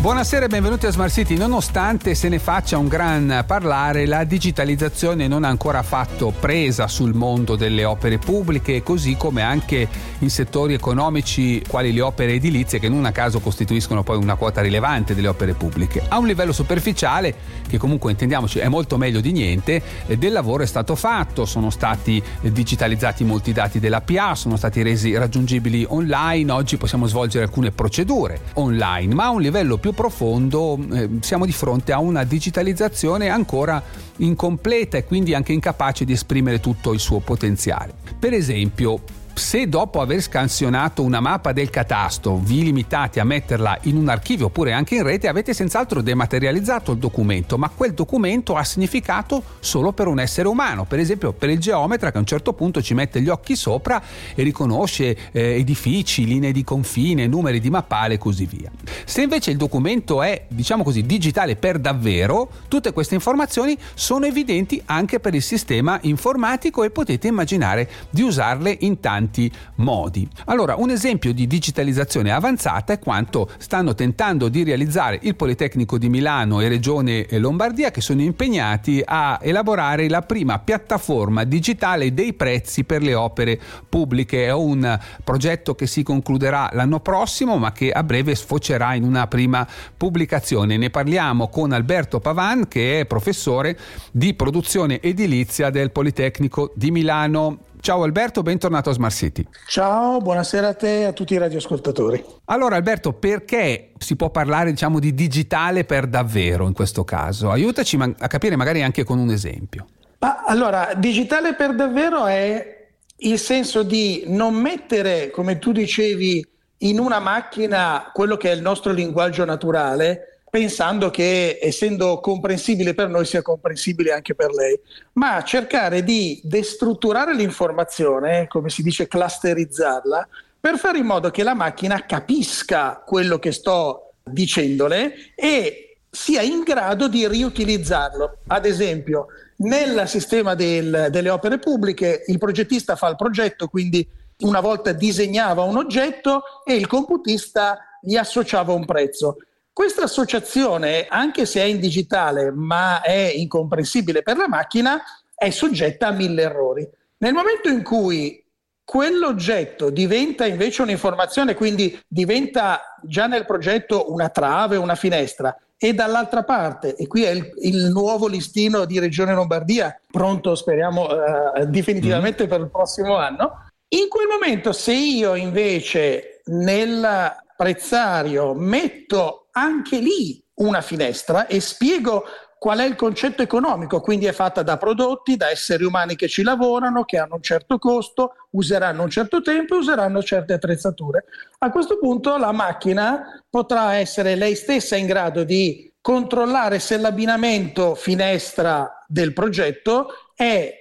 Buonasera e benvenuti a Smart City. Nonostante se ne faccia un gran parlare, la digitalizzazione non ha ancora fatto presa sul mondo delle opere pubbliche, così come anche in settori economici quali le opere edilizie, che non a caso costituiscono poi una quota rilevante delle opere pubbliche. A un livello superficiale, che comunque intendiamoci è molto meglio di niente, eh, del lavoro è stato fatto, sono stati digitalizzati molti dati della PA, sono stati resi raggiungibili online, oggi possiamo svolgere alcune procedure online, ma a un livello più più profondo eh, siamo di fronte a una digitalizzazione ancora incompleta e quindi anche incapace di esprimere tutto il suo potenziale. Per esempio, se dopo aver scansionato una mappa del catasto vi limitate a metterla in un archivio oppure anche in rete, avete senz'altro dematerializzato il documento, ma quel documento ha significato solo per un essere umano, per esempio per il geometra che a un certo punto ci mette gli occhi sopra e riconosce eh, edifici, linee di confine, numeri di mappale e così via. Se invece il documento è, diciamo così, digitale per davvero, tutte queste informazioni sono evidenti anche per il sistema informatico e potete immaginare di usarle in tanti tanti modi. Allora, un esempio di digitalizzazione avanzata è quanto stanno tentando di realizzare il Politecnico di Milano e Regione Lombardia che sono impegnati a elaborare la prima piattaforma digitale dei prezzi per le opere pubbliche. È un progetto che si concluderà l'anno prossimo ma che a breve sfocerà in una prima pubblicazione. Ne parliamo con Alberto Pavan che è professore di produzione edilizia del Politecnico di Milano. Ciao Alberto, bentornato a Smart City. Ciao, buonasera a te e a tutti i radioascoltatori. Allora Alberto, perché si può parlare diciamo di digitale per davvero in questo caso? Aiutaci a capire magari anche con un esempio. Ma allora, digitale per davvero è il senso di non mettere, come tu dicevi, in una macchina quello che è il nostro linguaggio naturale, pensando che essendo comprensibile per noi sia comprensibile anche per lei, ma cercare di destrutturare l'informazione, come si dice clusterizzarla, per fare in modo che la macchina capisca quello che sto dicendole e sia in grado di riutilizzarlo. Ad esempio, nel sistema del, delle opere pubbliche il progettista fa il progetto, quindi una volta disegnava un oggetto e il computista gli associava un prezzo. Questa associazione, anche se è in digitale ma è incomprensibile per la macchina, è soggetta a mille errori. Nel momento in cui quell'oggetto diventa invece un'informazione, quindi diventa già nel progetto una trave, una finestra, e dall'altra parte, e qui è il, il nuovo listino di Regione Lombardia, pronto speriamo uh, definitivamente mm. per il prossimo anno, in quel momento se io invece nel prezzario metto anche lì una finestra e spiego qual è il concetto economico, quindi è fatta da prodotti, da esseri umani che ci lavorano, che hanno un certo costo, useranno un certo tempo e useranno certe attrezzature. A questo punto la macchina potrà essere lei stessa in grado di controllare se l'abbinamento finestra del progetto è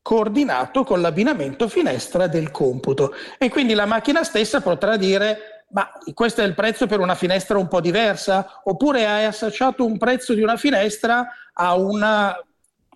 coordinato con l'abbinamento finestra del computo e quindi la macchina stessa potrà dire ma questo è il prezzo per una finestra un po' diversa? Oppure hai associato un prezzo di una finestra a un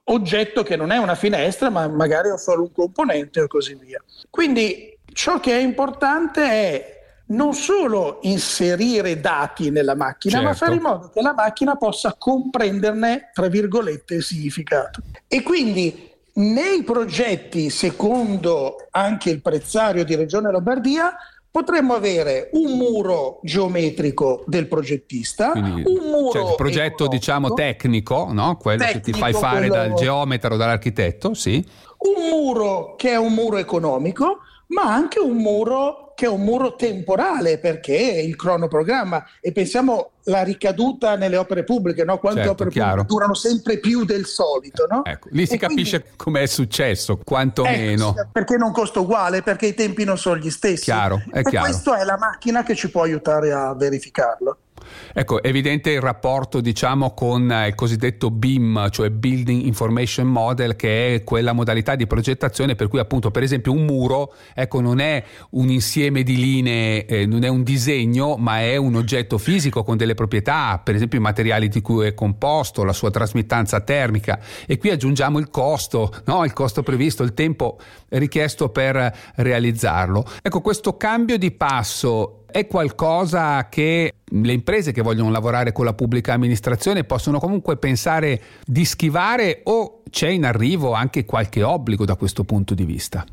oggetto che non è una finestra, ma magari è solo un componente o così via. Quindi ciò che è importante è non solo inserire dati nella macchina, certo. ma fare in modo che la macchina possa comprenderne, tra virgolette, il significato. E quindi nei progetti, secondo anche il prezzario di Regione Lombardia, potremmo avere un muro geometrico del progettista, Quindi, un muro cioè il progetto diciamo tecnico, no? quello tecnico, che ti fai fare quello... dal geometra o dall'architetto, sì. Un muro che è un muro economico, ma anche un muro che è un muro temporale perché è il cronoprogramma e pensiamo alla ricaduta nelle opere pubbliche, no? quante certo, opere chiaro. pubbliche durano sempre più del solito. No? Ecco, lì si e capisce quindi, com'è successo, quanto ecco, meno. Perché non costa uguale, perché i tempi non sono gli stessi. Chiaro, è e chiaro. questa è la macchina che ci può aiutare a verificarlo. Ecco, è evidente il rapporto diciamo con il cosiddetto BIM, cioè Building Information Model, che è quella modalità di progettazione per cui appunto per esempio un muro ecco, non è un insieme di linee, eh, non è un disegno, ma è un oggetto fisico con delle proprietà, per esempio i materiali di cui è composto, la sua trasmittanza termica e qui aggiungiamo il costo, no? il costo previsto, il tempo richiesto per realizzarlo. Ecco, questo cambio di passo è qualcosa che le imprese che vogliono lavorare con la pubblica amministrazione possono comunque pensare di schivare o c'è in arrivo anche qualche obbligo da questo punto di vista?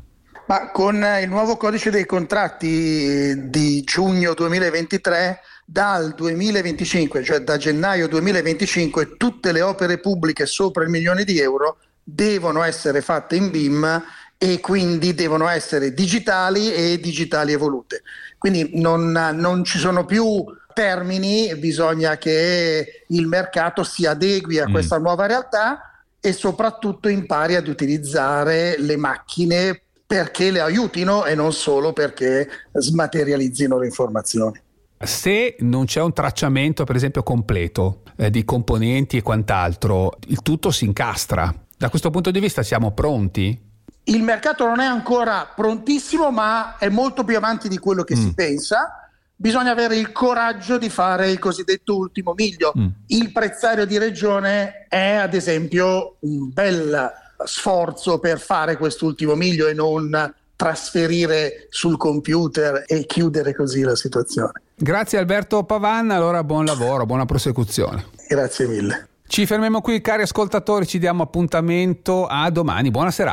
Ma con il nuovo codice dei contratti di giugno 2023, dal 2025, cioè da gennaio 2025, tutte le opere pubbliche sopra il milione di euro devono essere fatte in BIM e quindi devono essere digitali e digitali evolute. Quindi non, non ci sono più termini, bisogna che il mercato si adegui a mm. questa nuova realtà e soprattutto impari ad utilizzare le macchine perché le aiutino e non solo perché smaterializzino le informazioni. Se non c'è un tracciamento, per esempio, completo eh, di componenti e quant'altro, il tutto si incastra. Da questo punto di vista siamo pronti? Il mercato non è ancora prontissimo, ma è molto più avanti di quello che mm. si pensa. Bisogna avere il coraggio di fare il cosiddetto ultimo miglio. Mm. Il prezzario di regione è, ad esempio, un bel sforzo per fare quest'ultimo miglio e non trasferire sul computer e chiudere così la situazione. Grazie Alberto Pavan, allora buon lavoro, buona prosecuzione. Grazie mille. Ci fermiamo qui cari ascoltatori, ci diamo appuntamento a domani, buona serata.